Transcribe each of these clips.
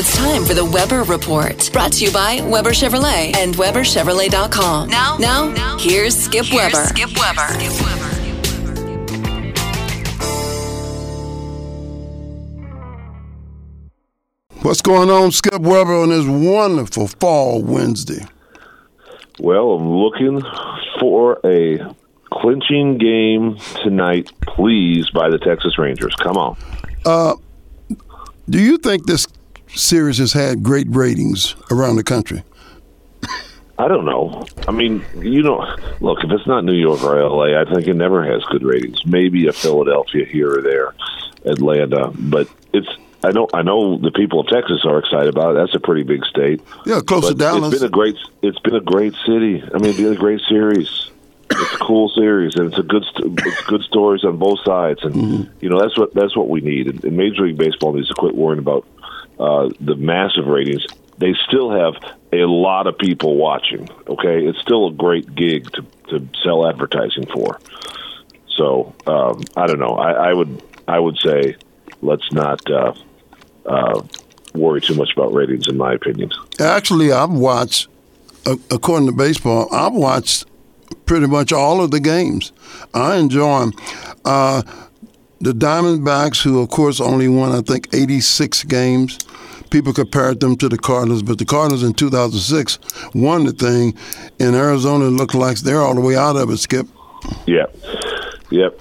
It's time for the Weber Report, brought to you by Weber Chevrolet and WeberChevrolet.com. Now, now, now here's Skip here's Weber. Skip Weber. Skip Weber. What's going on, Skip Weber, on this wonderful fall Wednesday? Well, I'm looking for a clinching game tonight, please, by the Texas Rangers. Come on. Uh, do you think this series has had great ratings around the country? I don't know. I mean, you know, look, if it's not New York or LA, I think it never has good ratings. Maybe a Philadelphia here or there, Atlanta, but it's. I know. I know the people of Texas are excited about it. That's a pretty big state. Yeah, close to Dallas. It's been a great. It's been a great city. I mean, it's been a great series. It's a cool series, and it's a good. It's good stories on both sides, and Mm-hmm. you know that's what that's what we need. And, and Major League Baseball needs to quit worrying about uh, the massive ratings. They still have a lot of people watching. Okay, it's still a great gig to to sell advertising for. So um, I don't know. I, I would I would say let's not uh, uh, worry too much about ratings, in my opinion. Actually, I've watched, according to baseball, I've watched pretty much all of the games. I enjoy them. Uh, the Diamondbacks, who of course only won, I think, 86 games. People compared them to the Cardinals, but the Cardinals in 2006 won the thing. and Arizona, looked like they're all the way out of it, Skip. Yeah, yep.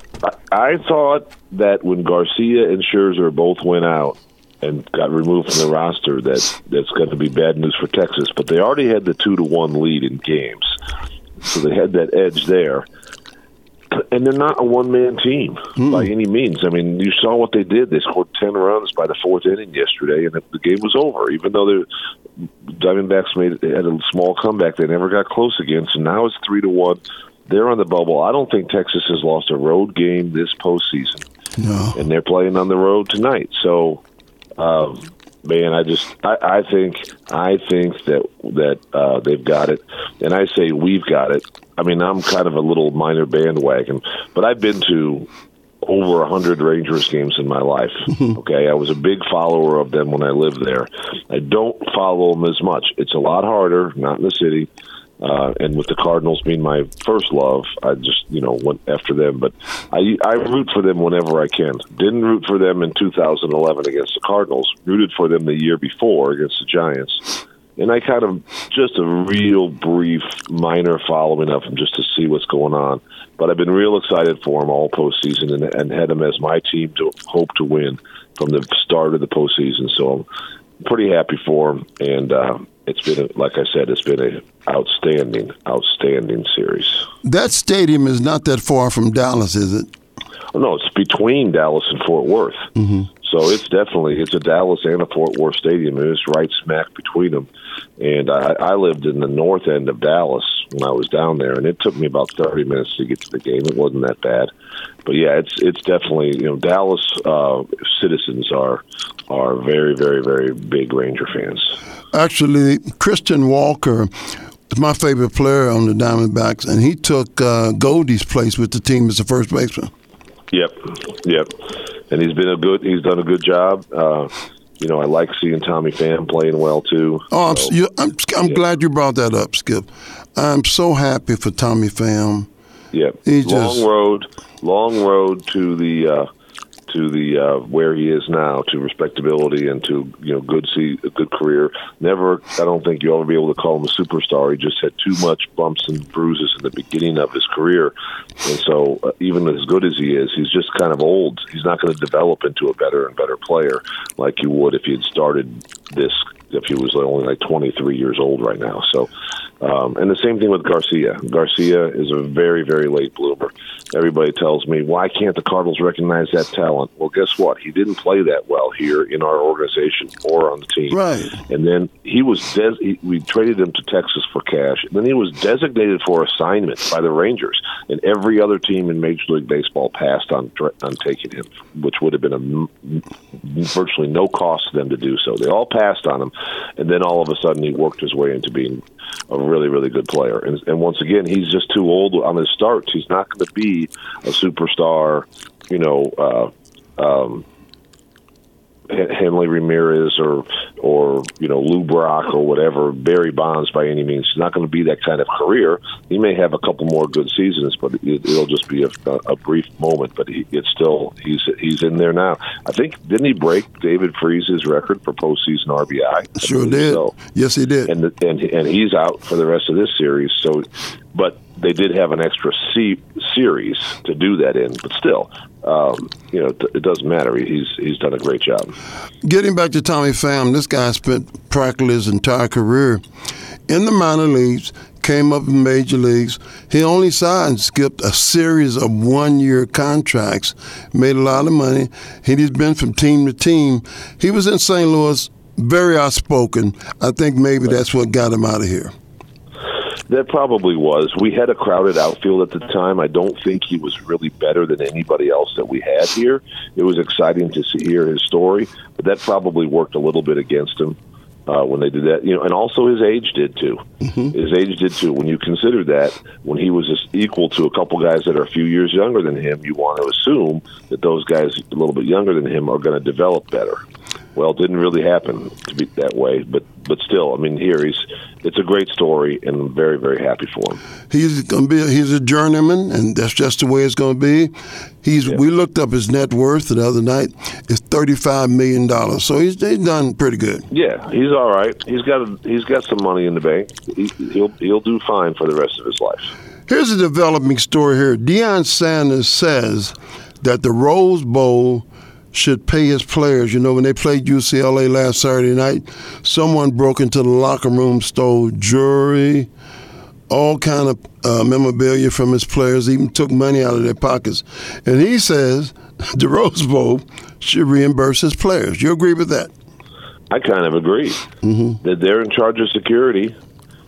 I, thought that when Garcia and Scherzer both went out and got removed from the roster, that that's going to be bad news for Texas. But they already had the two to one lead in games, so they had that edge there. And they're not a one man team by any means. I mean, you saw what they did. They scored ten runs by the fourth inning yesterday, and the, the game was over. Even though the Diamondbacks made had a small comeback, they never got close again. So now it's three to one. They're on the bubble. I don't think Texas has lost a road game this postseason, No. and they're playing on the road tonight. So, um, man, I just I, I think I think that that uh, they've got it, and I say we've got it. I mean, I'm kind of a little minor bandwagon, but I've been to over a hundred Rangers games in my life. okay, I was a big follower of them when I lived there. I don't follow them as much. It's a lot harder, not in the city. Uh, and with the Cardinals being my first love, I just you know went after them. But I I root for them whenever I can. Didn't root for them in 2011 against the Cardinals. Rooted for them the year before against the Giants. And I kind of just a real brief, minor following of them just to see what's going on. But I've been real excited for them all postseason and, and had them as my team to hope to win from the start of the postseason. So I'm pretty happy for them. And uh, it's been, a, like I said, it's been an outstanding, outstanding series. That stadium is not that far from Dallas, is it? Oh, no, it's between Dallas and Fort Worth. Mm-hmm. So it's definitely it's a Dallas and a Fort Worth stadium, and it's right smack between them. And I, I lived in the north end of Dallas when I was down there, and it took me about thirty minutes to get to the game. It wasn't that bad, but yeah, it's it's definitely you know Dallas uh, citizens are are very very very big Ranger fans. Actually, Christian Walker is my favorite player on the Diamondbacks, and he took uh, Goldie's place with the team as the first baseman. Yep, yep. And he's been a good. He's done a good job. Uh, you know, I like seeing Tommy Pham playing well too. Oh, I'm, you, I'm, I'm yeah. glad you brought that up, Skip. I'm so happy for Tommy Pham. Yep. He long just- road, long road to the uh, to the uh, where he is now, to respectability and to you know good see a good career. Never, I don't think you'll ever be able to call him a superstar. He just had too much bumps and bruises in the beginning of his career, and so uh, even as good as he is, he's just kind of old. He's not going to develop into a better and better player like you would if he had started this. If he was only like 23 years old right now, so um, and the same thing with Garcia. Garcia is a very, very late bloomer. Everybody tells me, why can't the Cardinals recognize that talent? Well, guess what? He didn't play that well here in our organization or on the team. Right. And then he was des- he, we traded him to Texas for cash. And then he was designated for assignment by the Rangers, and every other team in Major League Baseball passed on on taking him, which would have been a m- virtually no cost to them to do so. They all passed on him, and then all of a sudden he worked his way into being a really, really good player. And, and once again, he's just too old on his starts. He's not going to be a superstar, you know, uh, um, Hanley Ramirez or or you know Lou Brock or whatever Barry Bonds by any means. It's not going to be that kind of career. He may have a couple more good seasons, but it, will just be a, a, brief moment. But he, it's still he's he's in there now. I think didn't he break David Freese's record for postseason RBI? Sure did. So. Yes, he did. And the, and and he's out for the rest of this series. So, but they did have an extra C- series to do that in, but still, um, you know, it doesn't matter. He's he's done a great job. Getting back to Tommy Pham, this guy spent practically his entire career in the minor leagues, came up in major leagues. He only signed, skipped a series of one-year contracts, made a lot of money. He's been from team to team. He was in St. Louis, very outspoken. I think maybe that's what got him out of here. That probably was. We had a crowded outfield at the time. I don't think he was really better than anybody else that we had here. It was exciting to see, hear his story, but that probably worked a little bit against him uh, when they did that. You know, and also his age did too. Mm-hmm. His age did too. When you consider that, when he was equal to a couple guys that are a few years younger than him, you want to assume that those guys a little bit younger than him are going to develop better. Well, it didn't really happen to be that way, but but still, I mean, here he's it's a great story, and I'm very very happy for him. He's to be he's a journeyman, and that's just the way it's going to be. He's yeah. we looked up his net worth the other night. It's thirty five million dollars, so he's he's done pretty good. Yeah, he's all right. He's got he's got some money in the bank. He, he'll he'll do fine for the rest of his life. Here's a developing story here. Deion Sanders says that the Rose Bowl should pay his players. You know, when they played UCLA last Saturday night, someone broke into the locker room, stole jewelry, all kind of uh, memorabilia from his players, even took money out of their pockets. And he says the Rose Bowl should reimburse his players. You agree with that? I kind of agree mm-hmm. that they're in charge of security.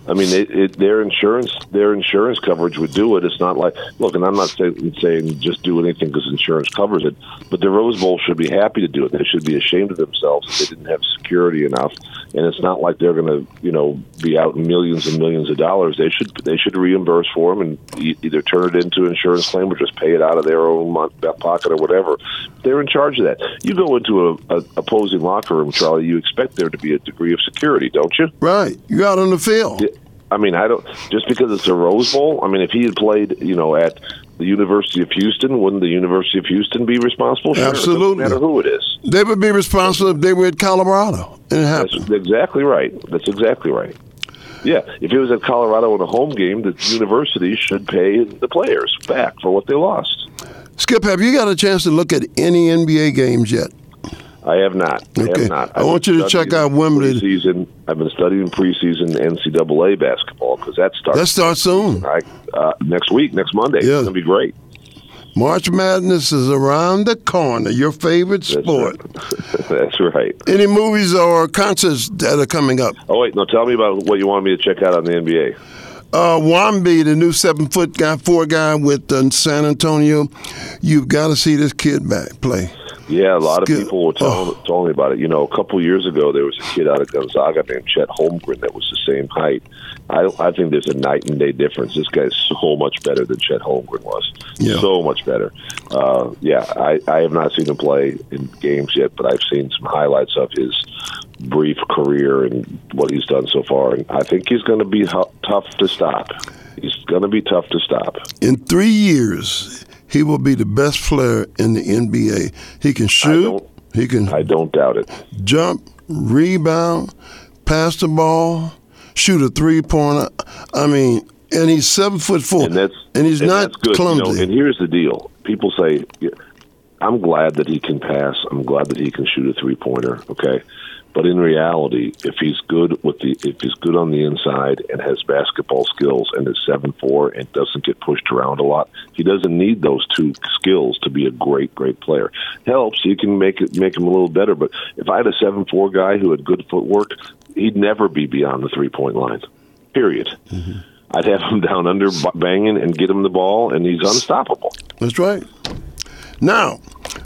I mean, it, it, their insurance their insurance coverage would do it. It's not like look, and I'm not say, saying just do anything because insurance covers it, but the Rose Bowl should be happy to do it. They should be ashamed of themselves if they didn't have security enough. And it's not like they're going to you know be out millions and millions of dollars. They should they should reimburse for them and e- either turn it into an insurance claim or just pay it out of their own pocket or whatever. They're in charge of that. You go into a, a opposing locker room, Charlie. You expect there to be a degree of security, don't you? Right. You're out on the field. Yeah I mean, I don't just because it's a Rose Bowl. I mean, if he had played, you know, at the University of Houston, wouldn't the University of Houston be responsible? Sure, Absolutely. No matter who it is, they would be responsible if they were at Colorado. And it happened. That's exactly right. That's exactly right. Yeah, if it was at Colorado in a home game, the university should pay the players back for what they lost. Skip, have you got a chance to look at any NBA games yet? I have not. I have not. I want you to check out Wimbledon. Preseason. I've been studying preseason NCAA basketball because that starts. That starts soon. Right, uh, next week, next Monday. Yeah. It's gonna be great. March Madness is around the corner. Your favorite sport. That's right. That's right. Any movies or concerts that are coming up? Oh wait, no. Tell me about what you want me to check out on the NBA. Uh, Wemby, the new seven foot guy, four guy with uh, San Antonio. You've got to see this kid back play. Yeah, a lot of people were telling, oh. telling me about it. You know, a couple years ago, there was a kid out of Gonzaga named Chet Holmgren that was the same height. I, I think there's a night and day difference. This guy's so much better than Chet Holmgren was. Yeah. So much better. Uh, yeah, I, I have not seen him play in games yet, but I've seen some highlights of his brief career and what he's done so far. And I think he's going to be h- tough to stop. He's going to be tough to stop. In three years, he will be the best player in the NBA. He can shoot. He can. I don't doubt it. Jump, rebound, pass the ball, shoot a three pointer. I mean, and he's seven foot four, and that's and he's and not clumsy. You know, and here's the deal: people say, "I'm glad that he can pass. I'm glad that he can shoot a three pointer." Okay, but in reality, if he's good with the if he's good on the inside and has basketball skills and is seven four and doesn't get pushed around a lot, he doesn't need those two skills to be a great great player. Helps you can make it make him a little better. But if I had a seven four guy who had good footwork, he'd never be beyond the three point line. Period. Mm-hmm. I'd have him down under banging and get him the ball, and he's unstoppable. That's right. Now,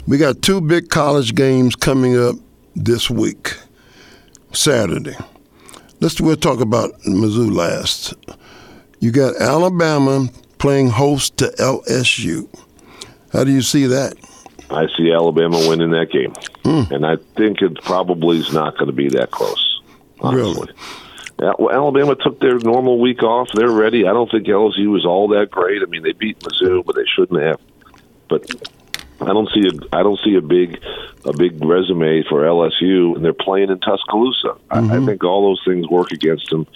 we got two big college games coming up this week. Saturday. Let's we'll talk about Mizzou last. You got Alabama playing host to LSU. How do you see that? I see Alabama winning that game, hmm. and I think it probably is not going to be that close. Honestly. Really? Alabama took their normal week off. They're ready. I don't think LSU was all that great. I mean, they beat Mizzou, but they shouldn't have. But I don't see a I don't see a big a big resume for LSU, and they're playing in Tuscaloosa. I, I think all those things work against them.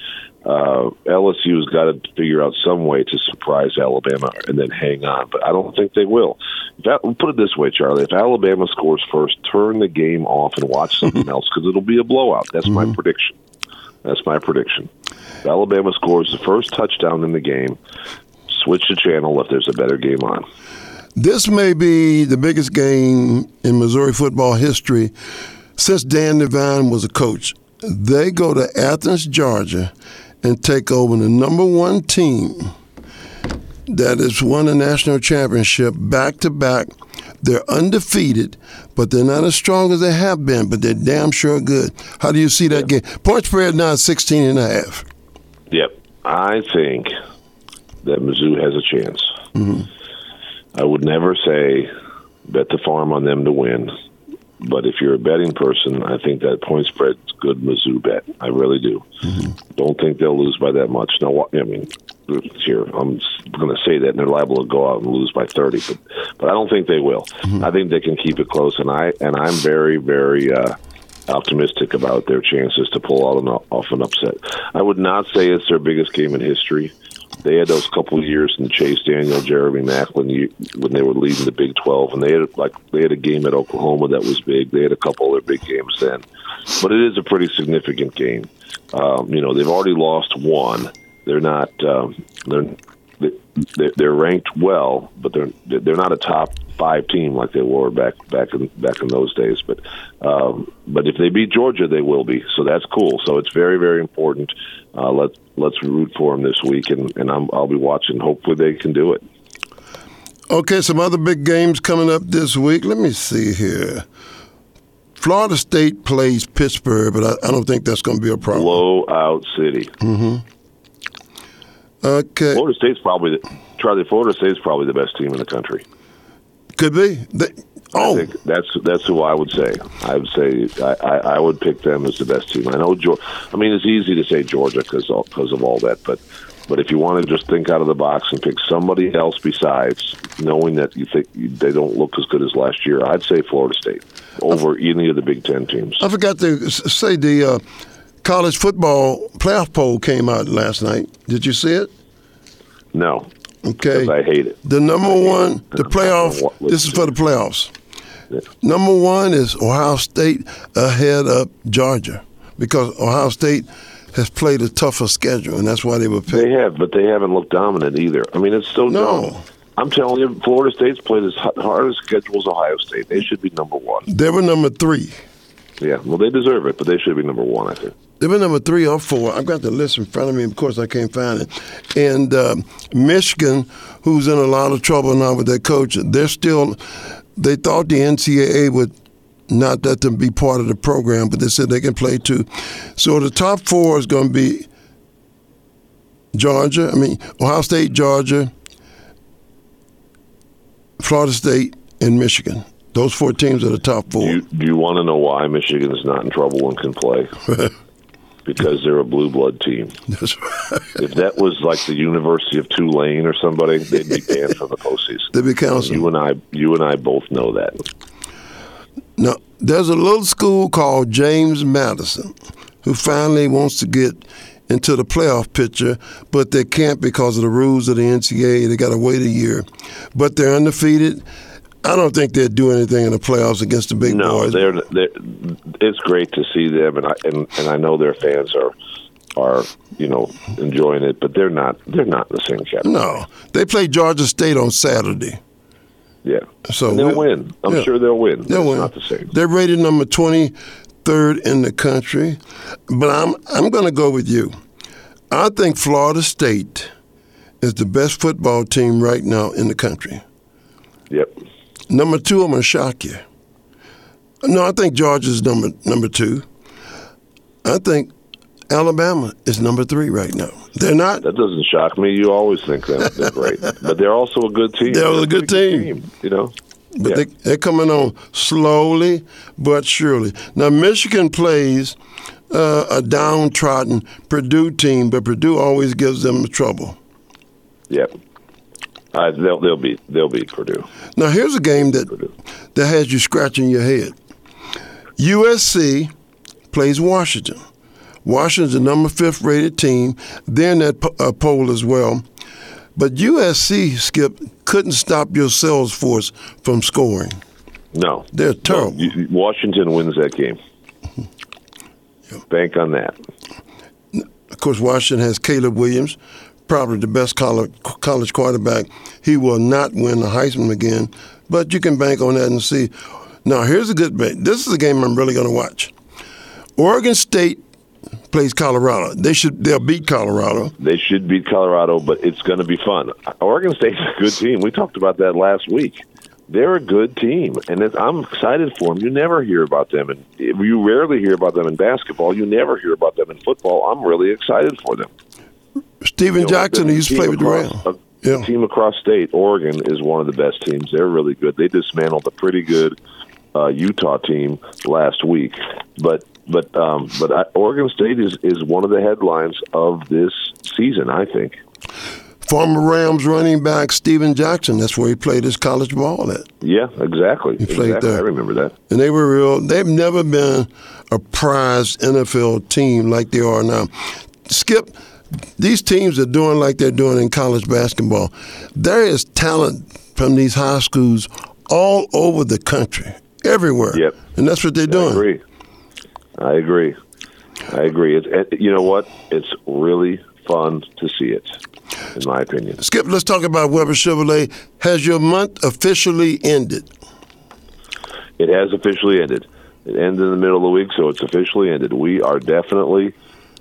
Uh, LSU's got to figure out some way to surprise Alabama and then hang on, but I don't think they will. If that, put it this way, Charlie: if Alabama scores first, turn the game off and watch something else because it'll be a blowout. That's my prediction. That's my prediction. If Alabama scores the first touchdown in the game, switch the channel if there's a better game on. This may be the biggest game in Missouri football history since Dan Devine was a coach. They go to Athens, Georgia, and take over the number one team that has won a national championship back to back. They're undefeated, but they're not as strong as they have been, but they're damn sure good. How do you see that game? Point spread now is 16 and a half. Yep. I think that Mizzou has a chance. Mm-hmm. I would never say bet the farm on them to win. But if you're a betting person, I think that point spread's good Mizzou bet. I really do. Don't think they'll lose by that much. Now, I mean, here I'm going to say that, and they're liable to go out and lose by 30. But, but I don't think they will. I think they can keep it close, and I and I'm very, very uh, optimistic about their chances to pull out an, off an upset. I would not say it's their biggest game in history. They had those couple of years in Chase Daniel, Jeremy Maclin when they were leading the Big Twelve, and they had like they had a game at Oklahoma that was big. They had a couple other big games then, but it is a pretty significant game. Um, you know, they've already lost one. They're not. Um, they're- they're ranked well, but they're they're not a top five team like they were back back in back in those days. But um, but if they beat Georgia, they will be. So that's cool. So it's very very important. Uh, let let's root for them this week, and and I'm, I'll be watching. Hopefully they can do it. Okay, some other big games coming up this week. Let me see here. Florida State plays Pittsburgh, but I, I don't think that's going to be a problem. Blowout city. Okay, Florida State's probably the, Charlie. Florida State's probably the best team in the country. Could be. They, oh, that's that's who I would say. I would say I, I, I would pick them as the best team. I know. Georgia, I mean, it's easy to say Georgia because because of all that, but but if you want to just think out of the box and pick somebody else besides, knowing that you think they don't look as good as last year, I'd say Florida State over any of the Big Ten teams. I forgot to say the uh, college football playoff poll came out last night. Did you see it? No, Okay. I hate it. The number one, the playoff. This is for the playoffs. Yeah. Number one is Ohio State ahead of Georgia because Ohio State has played a tougher schedule, and that's why they were picked. They have, but they haven't looked dominant either. I mean, it's so No. dumb. I'm telling you, Florida State's played as hard a schedule as Ohio State. They should be number one. They were number three. Yeah, well, they deserve it, but they should be number one. I think. They were number three or four. I've got the list in front of me. Of course, I can't find it. And um, Michigan, who's in a lot of trouble now with their coach, they're still. They thought the NCAA would not let them be part of the program, but they said they can play too. So the top four is going to be Georgia. I mean, Ohio State, Georgia, Florida State, and Michigan. Those four teams are the top four. Do you, do you want to know why Michigan's not in trouble and can play? because they're a blue blood team. That's right. If that was like the University of Tulane or somebody, they'd be banned from the postseason. They'd be counseling. You and I, you and I both know that. Now, there's a little school called James Madison who finally wants to get into the playoff picture, but they can't because of the rules of the NCAA. They got to wait a year. But they're undefeated. I don't think they'd do anything in the playoffs against the big No, boys. they're, they're it's great to see them, and I and, and I know their fans are are you know enjoying it, but they're not they're not in the same category. no, they play Georgia State on Saturday. Yeah, So and they'll win. I'm yeah. sure they'll win. They'll win. Not the same. They're rated number 23rd in the country, but I'm I'm going to go with you. I think Florida State is the best football team right now in the country. Yep. Number two, I'm going to shock you. No, I think Georgia's number number two. I think Alabama is number three right now. They're not. That doesn't shock me. You always think that they're great, but they're also a good team. They're a a good pretty team. You know, but Yeah. they, they're coming on slowly but surely. Now, Michigan plays uh, a downtrodden Purdue team, but Purdue always gives them trouble. Yep. Uh, they'll they'll beat they'll beat Purdue. Now, here's a game that that has you scratching your head. USC plays Washington. Washington's the number fifth rated team. They're in that po- uh, poll as well. But USC, Skip, couldn't stop your sales force from scoring. No, They're No, terrible. you- Washington wins that game. Bank on that. Of course, Washington has Caleb Williams, probably the best college, college quarterback. He will not win the Heisman again, but you can bank on that and see. Now, here's a good bet. This is a game I'm really going to watch. Oregon State plays Colorado. They should. They'll beat Colorado. They should beat Colorado, but it's going to be fun. Oregon State's a good team. We talked about that last week. They're a good team, and I'm excited for them. You never hear about them, and you rarely hear about them in basketball. You never hear about them in football. I'm really excited for them. Steven You know, Jackson the used to team play with the Rams. A Yeah. team across state, Oregon is one of the best teams. They're really good. They dismantled a pretty good uh, Utah team last week, but but um, but I, Oregon State is is one of the headlines of this season. I think. Former Rams running back Steven Jackson. That's where he played his college ball at. Yeah, exactly. He played exactly. there. I remember that. and they were real. They've never been a prized NFL team like they are now. Skip, these teams are doing like they're doing in college basketball. There is talent from these high schools all over the country, everywhere. Yep. And that's what they're doing. I agree. I agree. I agree. It's it, you know what? It's really fun to see it, in my opinion. Skip, let's talk about Weber Chevrolet. Has your month officially ended? It has officially ended. It ended in the middle of the week, so it's officially ended. We are definitely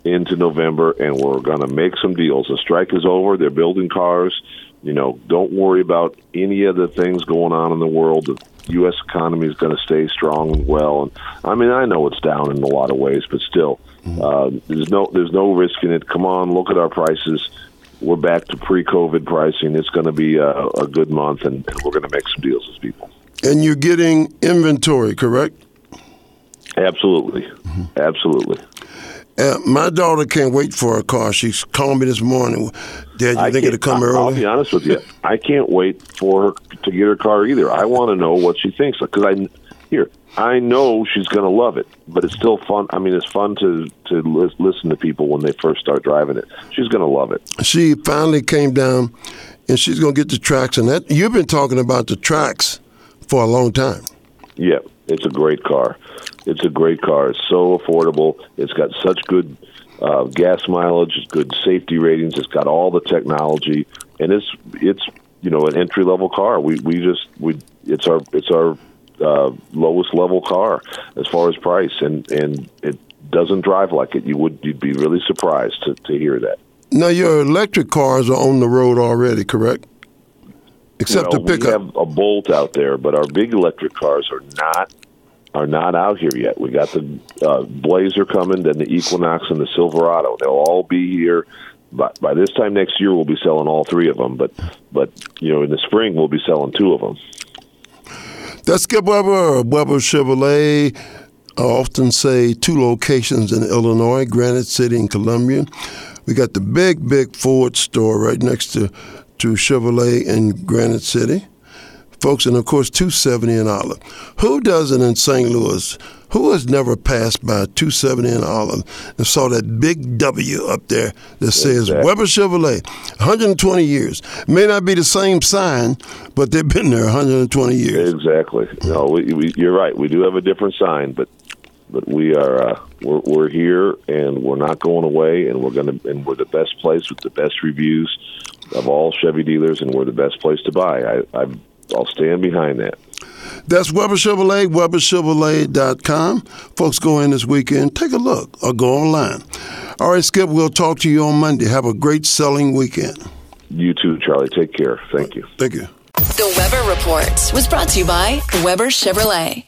into November, and we're going to make some deals. The strike is over. They're building cars. You know, don't worry about any of the things going on in the world. The U.S. economy is going to stay strong and well. And I mean, I know it's down in a lot of ways, but still, uh, there's no there's no risk in it. Come on, look at our prices. We're back to pre-COVID pricing. It's going to be a, a good month, and, and we're going to make some deals with people. And you're getting inventory, correct? Absolutely, absolutely. Uh, my daughter can't wait for a car. She's calling me this morning. Dad, you I think it'll come I- I'll be honest with you. I can't wait for her to get her car either. I want to know what she thinks because I here I know she's going to love it, but it's still fun. I mean, it's fun to to lis- listen to people when they first start driving it. She's going to love it. she finally came down and she's going to get the Trax and that you've been talking about the Trax for a long time Yeah, it's a great car. It's a great car. It's so affordable. It's got such good uh, gas mileage. It's good safety ratings. It's got all the technology, and it's it's you know an entry level car. We we just we it's our it's our uh, lowest level car as far as price, and and it doesn't drive like it. You would you'd be really surprised to, to hear that. now your electric cars are on the road already correct except well, the pickup We have a Bolt out there, but our big electric cars are not are not out here yet. We got the uh, Blazer coming, then the Equinox and the Silverado. They'll all be here. But by this time next year, we'll be selling all three of them. But but you know, in the spring, we'll be selling two of them. that's skip weber weber chevrolet I often say two locations in illinois granite city and columbia we got the big big ford store right next to to chevrolet in granite city folks, and of course 270 in Olive. Who doesn't in St. Louis? Who has never passed by 270 in Olive and saw that big W up there that says Exactly. Weber Chevrolet, 120 years? May not be the same sign, but they've been there 120 years. Exactly. No, we, we, you're right. We do have a different sign, but but we are uh, we're, we're here and we're not going away, and we're gonna and we're the best place with the best reviews of all Chevy dealers, and we're the best place to buy. I, I I'll stand behind that. That's Weber Chevrolet, WeberChevrolet.com. Folks, go in this weekend, take a look, or go online. All right, Skip, we'll talk to you on Monday. Have a great selling weekend. You too, Charlie. Take care. Thank you. Thank you. The Weber Report was brought to you by Weber Chevrolet.